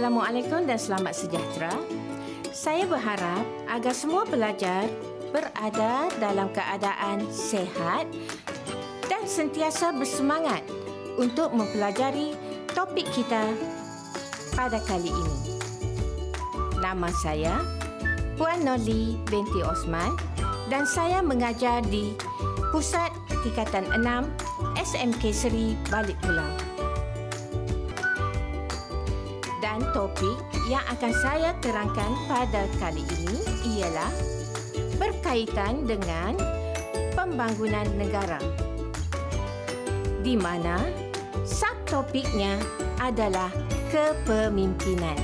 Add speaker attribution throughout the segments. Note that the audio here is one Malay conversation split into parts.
Speaker 1: Assalamualaikum dan selamat sejahtera. Saya berharap agar semua pelajar berada dalam keadaan sehat dan sentiasa bersemangat untuk mempelajari topik kita pada kali ini. Nama saya Puan Noli binti Osman dan saya mengajar di Pusat Tingkatan 6 SMK Seri Balik Pulau. Dan topik yang akan saya terangkan pada kali ini ialah berkaitan dengan pembangunan negara. Di mana subtopiknya adalah kepemimpinan.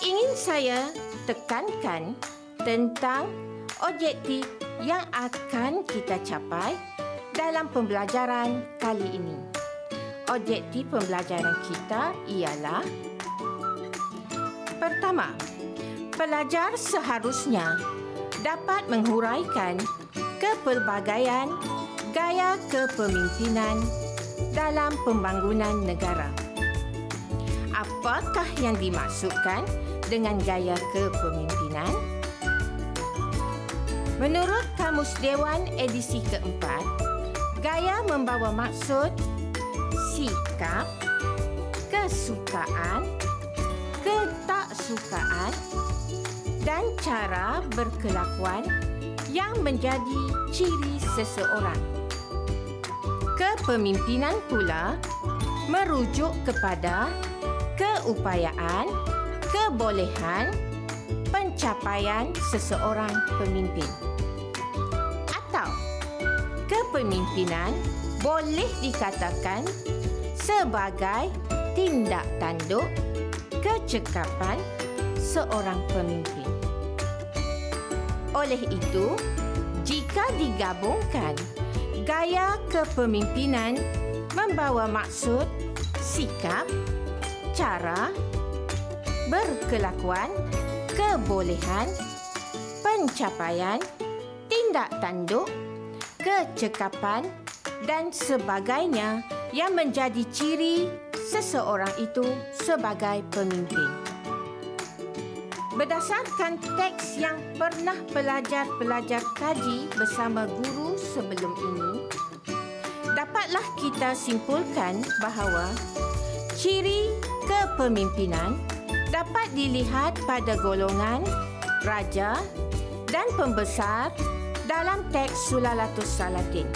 Speaker 1: Ingin saya tekankan tentang objektif yang akan kita capai dalam pembelajaran kali ini. Objektif pembelajaran kita ialah Pertama, pelajar seharusnya dapat menghuraikan kepelbagaian gaya kepemimpinan dalam pembangunan negara. Apakah yang dimaksudkan dengan gaya kepemimpinan? Menurut Kamus Dewan edisi keempat, gaya membawa maksud sikap, kesukaan, ketaksukaan dan cara berkelakuan yang menjadi ciri seseorang. Kepemimpinan pula merujuk kepada keupayaan, kebolehan, pencapaian seseorang pemimpin. Atau kepemimpinan boleh dikatakan sebagai tindak tanduk kecekapan seorang pemimpin. Oleh itu, jika digabungkan, gaya kepemimpinan membawa maksud sikap, cara, berkelakuan, kebolehan, pencapaian, tindak tanduk, kecekapan dan sebagainya yang menjadi ciri seseorang itu sebagai pemimpin. Berdasarkan teks yang pernah pelajar-pelajar kaji bersama guru sebelum ini, dapatlah kita simpulkan bahawa ciri kepemimpinan dapat dilihat pada golongan raja dan pembesar dalam teks Sulalatus Salatin.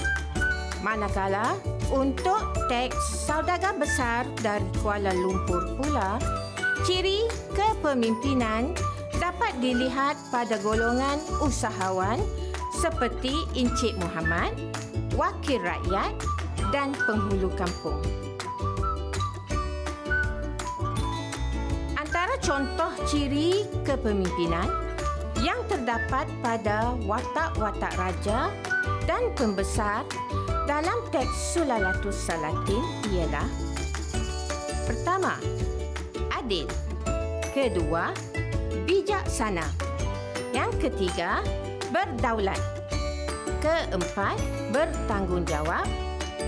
Speaker 1: Manakala untuk teks saudagar besar dari Kuala Lumpur pula, ciri kepemimpinan dapat dilihat pada golongan usahawan seperti Encik Muhammad, wakil rakyat dan penghulu kampung. contoh ciri kepemimpinan yang terdapat pada watak-watak raja dan pembesar dalam teks Sulalatus Salatin ialah Pertama, adil. Kedua, bijaksana. Yang ketiga, berdaulat. Keempat, bertanggungjawab.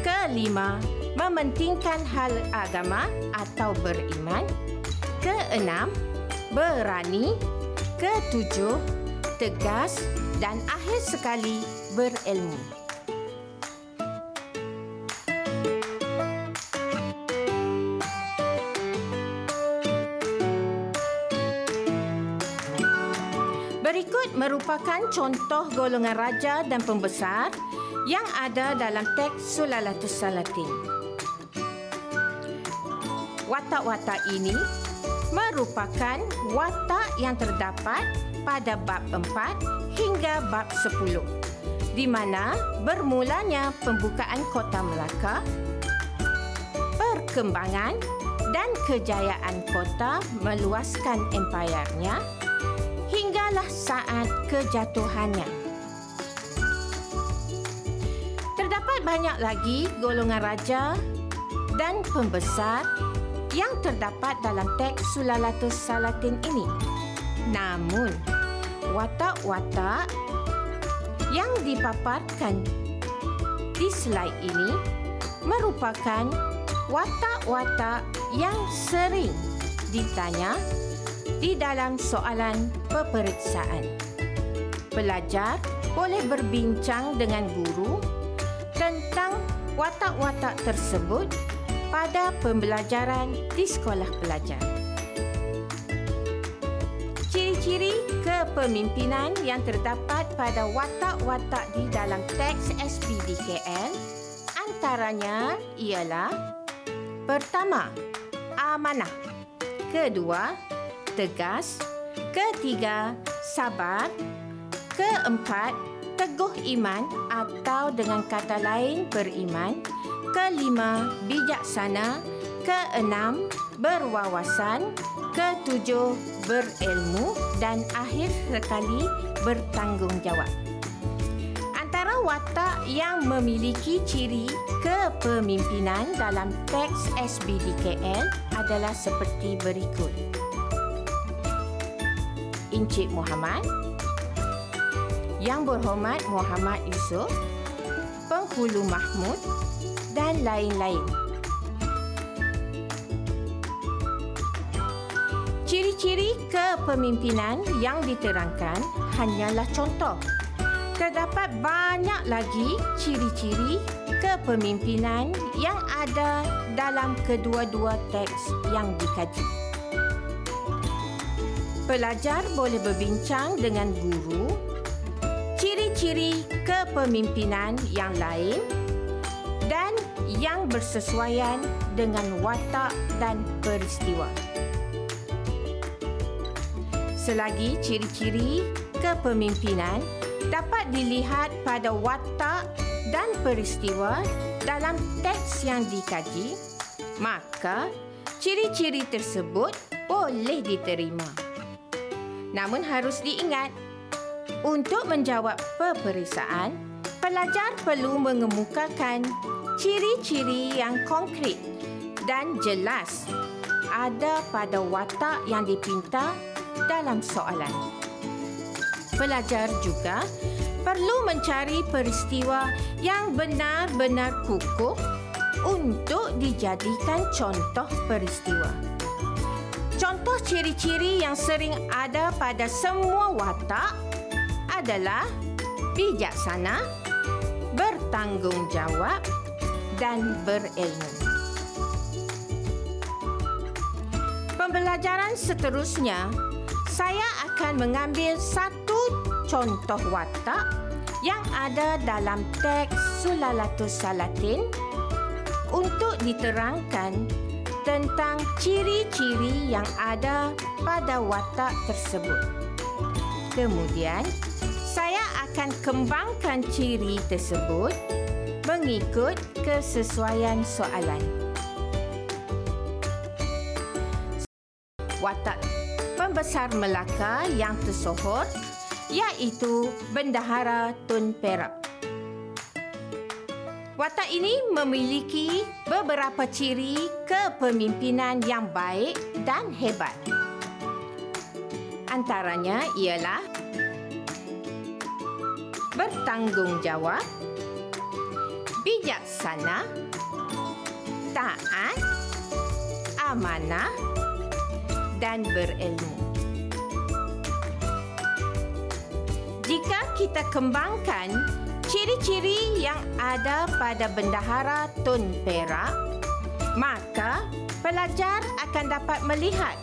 Speaker 1: Kelima, mementingkan hal agama atau beriman. Keenam, berani. Ketujuh, tegas. Dan akhir sekali, berilmu. Merupakan contoh golongan raja dan pembesar yang ada dalam teks Sulalatus Salatin. Watak-watak ini merupakan watak yang terdapat pada bab 4 hingga bab 10 di mana bermulanya pembukaan kota Melaka, perkembangan dan kejayaan kota meluaskan empayarnya hinggalah saat kejatuhannya. Terdapat banyak lagi golongan raja dan pembesar yang terdapat dalam teks Sulalatus Salatin ini. Namun, watak-watak yang dipaparkan di slide ini merupakan watak-watak yang sering ditanya di dalam soalan peperiksaan. Pelajar boleh berbincang dengan guru tentang watak-watak tersebut pada pembelajaran di sekolah pelajar. Ciri-ciri kepemimpinan yang terdapat pada watak-watak di dalam teks SPDKL antaranya ialah pertama, amanah. Kedua, tegas. Ketiga, sabar. Keempat, teguh iman atau dengan kata lain beriman. Kelima, bijaksana. Keenam, berwawasan. Ketujuh, berilmu. Dan akhir sekali, bertanggungjawab. Antara watak yang memiliki ciri kepemimpinan dalam teks SBDKL adalah seperti berikut. Encik Muhammad, Yang Berhormat Muhammad Yusof, Penghulu Mahmud dan lain-lain. Ciri-ciri kepemimpinan yang diterangkan hanyalah contoh. Terdapat banyak lagi ciri-ciri kepemimpinan yang ada dalam kedua-dua teks yang dikaji. Pelajar boleh berbincang dengan guru ciri-ciri kepemimpinan yang lain dan yang bersesuaian dengan watak dan peristiwa. Selagi ciri-ciri kepemimpinan dapat dilihat pada watak dan peristiwa dalam teks yang dikaji, maka ciri-ciri tersebut boleh diterima. Namun harus diingat, untuk menjawab peperiksaan, pelajar perlu mengemukakan ciri-ciri yang konkret dan jelas ada pada watak yang dipinta dalam soalan. Pelajar juga perlu mencari peristiwa yang benar-benar kukuh untuk dijadikan contoh peristiwa. Contoh ciri-ciri yang sering ada pada semua watak adalah bijaksana, bertanggungjawab dan berilmu. Pembelajaran seterusnya, saya akan mengambil satu contoh watak yang ada dalam teks Sulalatus Salatin untuk diterangkan tentang ciri-ciri yang ada pada watak tersebut. Kemudian, saya akan kembangkan ciri tersebut mengikut kesesuaian soalan. Watak pembesar Melaka yang tersohor iaitu Bendahara Tun Perak. Watak ini memiliki beberapa ciri kepemimpinan yang baik dan hebat. Antaranya ialah bertanggungjawab, bijaksana, taat, amanah dan berilmu. Jika kita kembangkan ciri-ciri yang ada pada bendahara Tun Perak, maka pelajar akan dapat melihat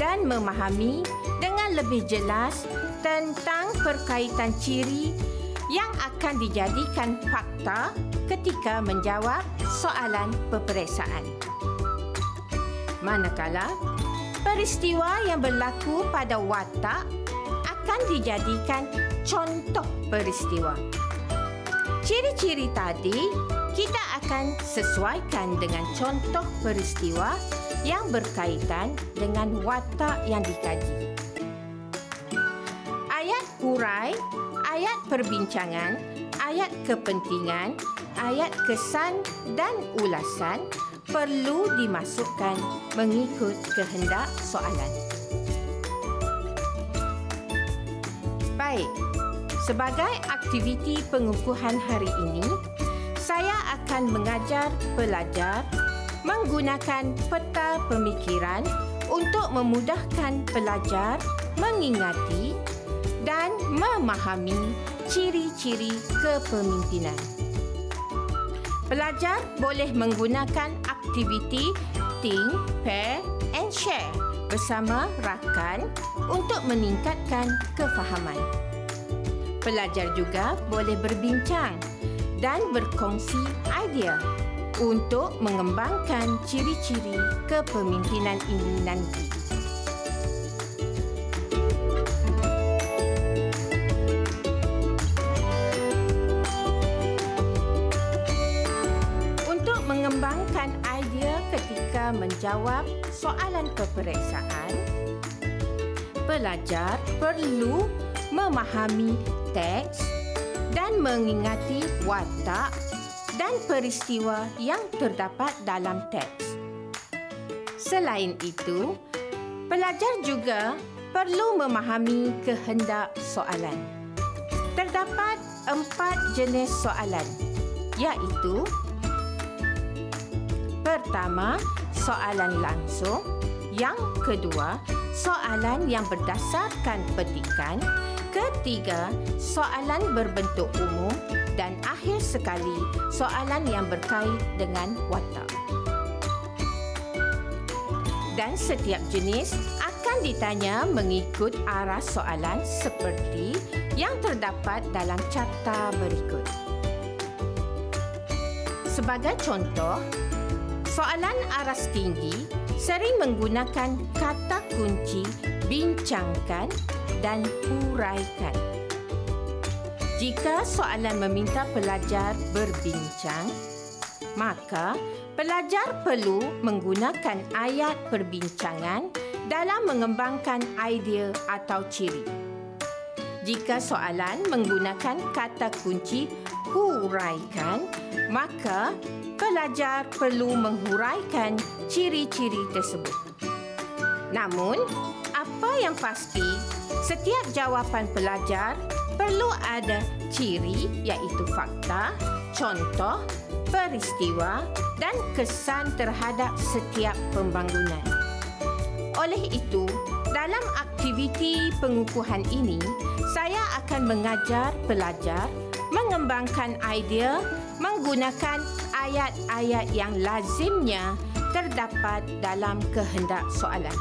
Speaker 1: dan memahami dengan lebih jelas tentang perkaitan ciri yang akan dijadikan fakta ketika menjawab soalan peperiksaan. Manakala peristiwa yang berlaku pada watak akan dijadikan contoh peristiwa. Ciri-ciri tadi kita akan sesuaikan dengan contoh peristiwa yang berkaitan dengan watak yang dikaji. Ayat hurai ayat perbincangan, ayat kepentingan, ayat kesan dan ulasan perlu dimasukkan mengikut kehendak soalan. Baik, sebagai aktiviti pengukuhan hari ini, saya akan mengajar pelajar menggunakan peta pemikiran untuk memudahkan pelajar mengingati dan memahami ciri-ciri kepemimpinan. Pelajar boleh menggunakan aktiviti think, pair and share bersama rakan untuk meningkatkan kefahaman. Pelajar juga boleh berbincang dan berkongsi idea untuk mengembangkan ciri-ciri kepemimpinan ini nanti. menjawab soalan peperiksaan, pelajar perlu memahami teks dan mengingati watak dan peristiwa yang terdapat dalam teks. Selain itu, pelajar juga perlu memahami kehendak soalan. Terdapat empat jenis soalan, iaitu pertama, soalan langsung. Yang kedua, soalan yang berdasarkan petikan. Ketiga, soalan berbentuk umum. Dan akhir sekali, soalan yang berkait dengan watak. Dan setiap jenis akan ditanya mengikut arah soalan seperti yang terdapat dalam carta berikut. Sebagai contoh, Soalan aras tinggi sering menggunakan kata kunci bincangkan dan huraikan. Jika soalan meminta pelajar berbincang, maka pelajar perlu menggunakan ayat perbincangan dalam mengembangkan idea atau ciri. Jika soalan menggunakan kata kunci huraikan, maka pelajar perlu menghuraikan ciri-ciri tersebut. Namun, apa yang pasti, setiap jawapan pelajar perlu ada ciri iaitu fakta, contoh, peristiwa dan kesan terhadap setiap pembangunan. Oleh itu, dalam aktiviti pengukuhan ini, saya akan mengajar pelajar mengembangkan idea menggunakan ayat-ayat yang lazimnya terdapat dalam kehendak soalan.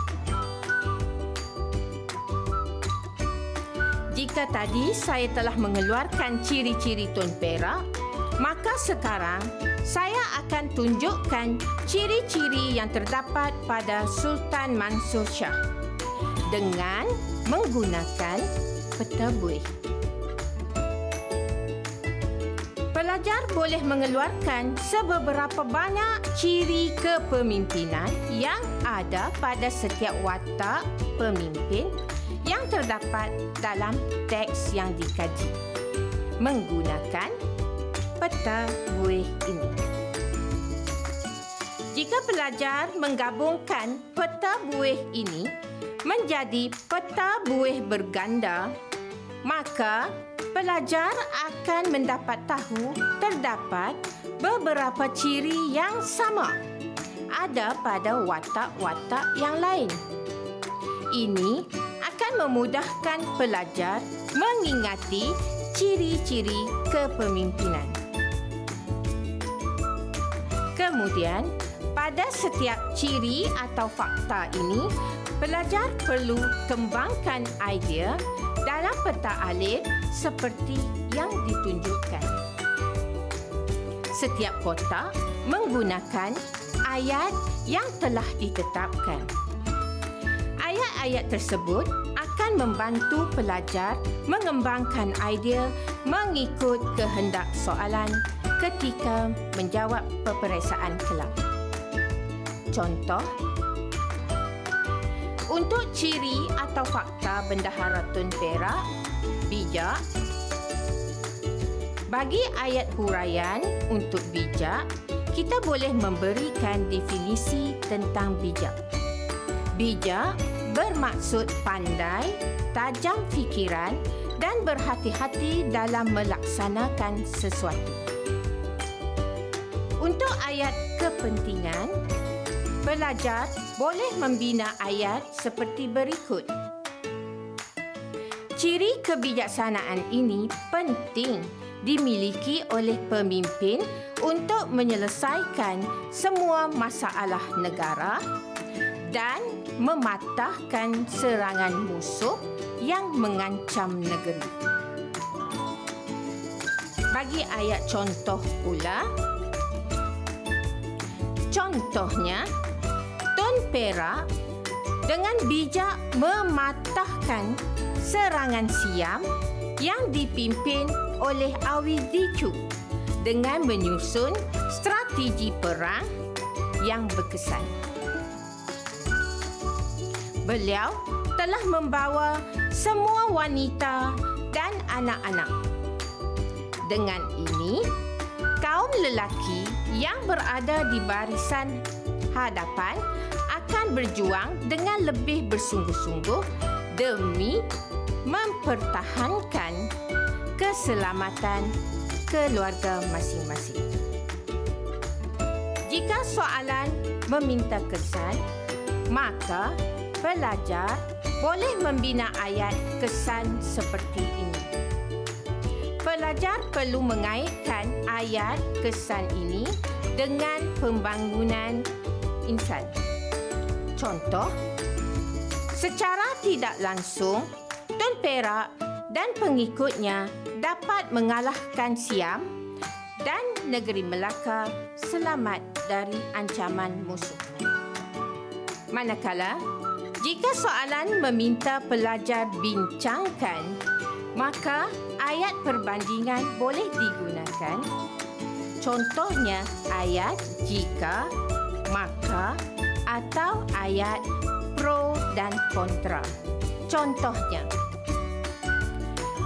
Speaker 1: Jika tadi saya telah mengeluarkan ciri-ciri Tun Perak, maka sekarang saya akan tunjukkan ciri-ciri yang terdapat pada Sultan Mansur Shah dengan menggunakan peta buih. pelajar boleh mengeluarkan seberapa banyak ciri kepemimpinan yang ada pada setiap watak pemimpin terdapat dalam teks yang dikaji menggunakan peta buih ini. Jika pelajar menggabungkan peta buih ini menjadi peta buih berganda, maka pelajar akan mendapat tahu terdapat beberapa ciri yang sama ada pada watak-watak yang lain. Ini akan memudahkan pelajar mengingati ciri-ciri kepemimpinan. Kemudian, pada setiap ciri atau fakta ini, pelajar perlu kembangkan idea dalam peta alif seperti yang ditunjukkan. Setiap kotak menggunakan ayat yang telah ditetapkan. Ayat-ayat tersebut akan membantu pelajar mengembangkan idea mengikut kehendak soalan ketika menjawab peperiksaan kelab. Contoh, untuk ciri atau fakta bendahara Tun Perak, bijak. Bagi ayat huraian untuk bijak, kita boleh memberikan definisi tentang bijak. Bijak bermaksud pandai, tajam fikiran dan berhati-hati dalam melaksanakan sesuatu. Untuk ayat kepentingan, pelajar boleh membina ayat seperti berikut. Ciri kebijaksanaan ini penting dimiliki oleh pemimpin untuk menyelesaikan semua masalah negara dan mematahkan serangan musuh yang mengancam negeri. Bagi ayat contoh pula, contohnya, Tun Perak dengan bijak mematahkan serangan Siam yang dipimpin oleh Awi Dicu dengan menyusun strategi perang yang berkesan. Beliau telah membawa semua wanita dan anak-anak. Dengan ini, kaum lelaki yang berada di barisan hadapan akan berjuang dengan lebih bersungguh-sungguh demi mempertahankan keselamatan keluarga masing-masing. Jika soalan meminta kesan, maka pelajar boleh membina ayat kesan seperti ini. Pelajar perlu mengaitkan ayat kesan ini dengan pembangunan insan. Contoh, secara tidak langsung, Tun Perak dan pengikutnya dapat mengalahkan Siam dan negeri Melaka selamat dari ancaman musuh. Manakala, jika soalan meminta pelajar bincangkan, maka ayat perbandingan boleh digunakan. Contohnya ayat jika, maka atau ayat pro dan kontra. Contohnya,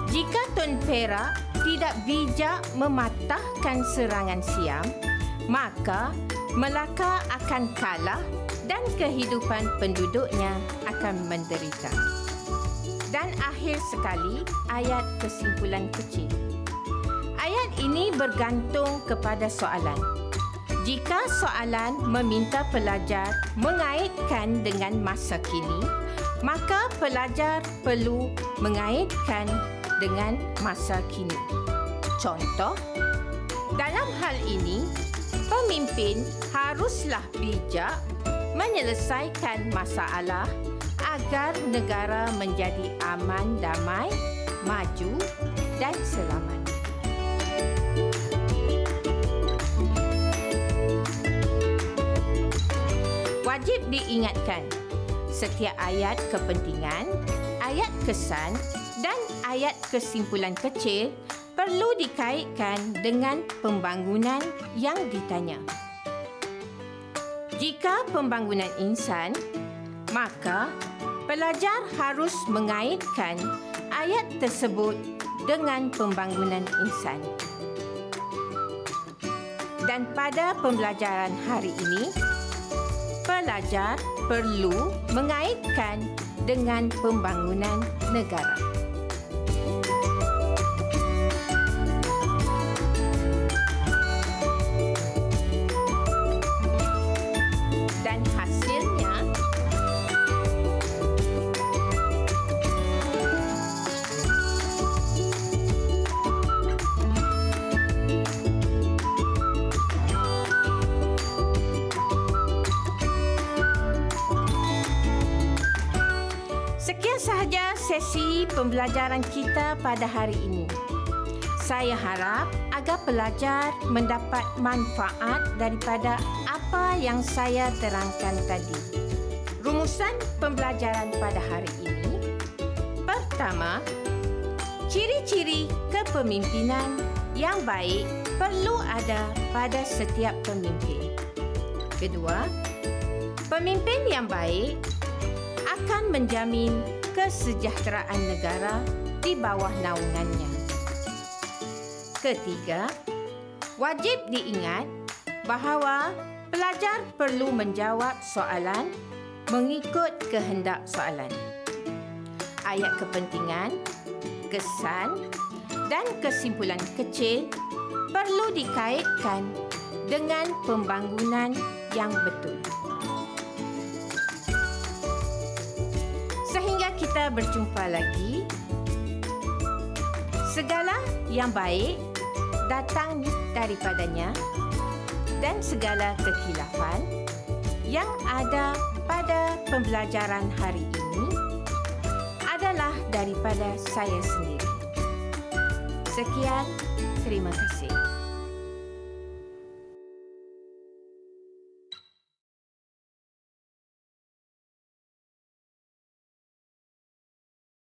Speaker 1: jika Tun Perak tidak bijak mematahkan serangan Siam, maka Melaka akan kalah dan kehidupan penduduknya akan menderita. Dan akhir sekali, ayat kesimpulan kecil. Ayat ini bergantung kepada soalan. Jika soalan meminta pelajar mengaitkan dengan masa kini, maka pelajar perlu mengaitkan dengan masa kini. Contoh, dalam hal ini, pemimpin haruslah bijak menyelesaikan masalah agar negara menjadi aman, damai, maju dan selamat. Wajib diingatkan setiap ayat kepentingan, ayat kesan dan ayat kesimpulan kecil perlu dikaitkan dengan pembangunan yang ditanya. Jika pembangunan insan, maka pelajar harus mengaitkan ayat tersebut dengan pembangunan insan. Dan pada pembelajaran hari ini, pelajar perlu mengaitkan dengan pembangunan negara. Pembelajaran kita pada hari ini. Saya harap agar pelajar mendapat manfaat daripada apa yang saya terangkan tadi. Rumusan pembelajaran pada hari ini. Pertama, ciri-ciri kepemimpinan yang baik perlu ada pada setiap pemimpin. Kedua, pemimpin yang baik akan menjamin kesejahteraan negara di bawah naungannya. Ketiga, wajib diingat bahawa pelajar perlu menjawab soalan mengikut kehendak soalan. Ayat kepentingan, kesan dan kesimpulan kecil perlu dikaitkan dengan pembangunan yang betul. Kita berjumpa lagi. Segala yang baik datang daripadanya dan segala kehilafan yang ada pada pembelajaran hari ini adalah daripada saya sendiri. Sekian, terima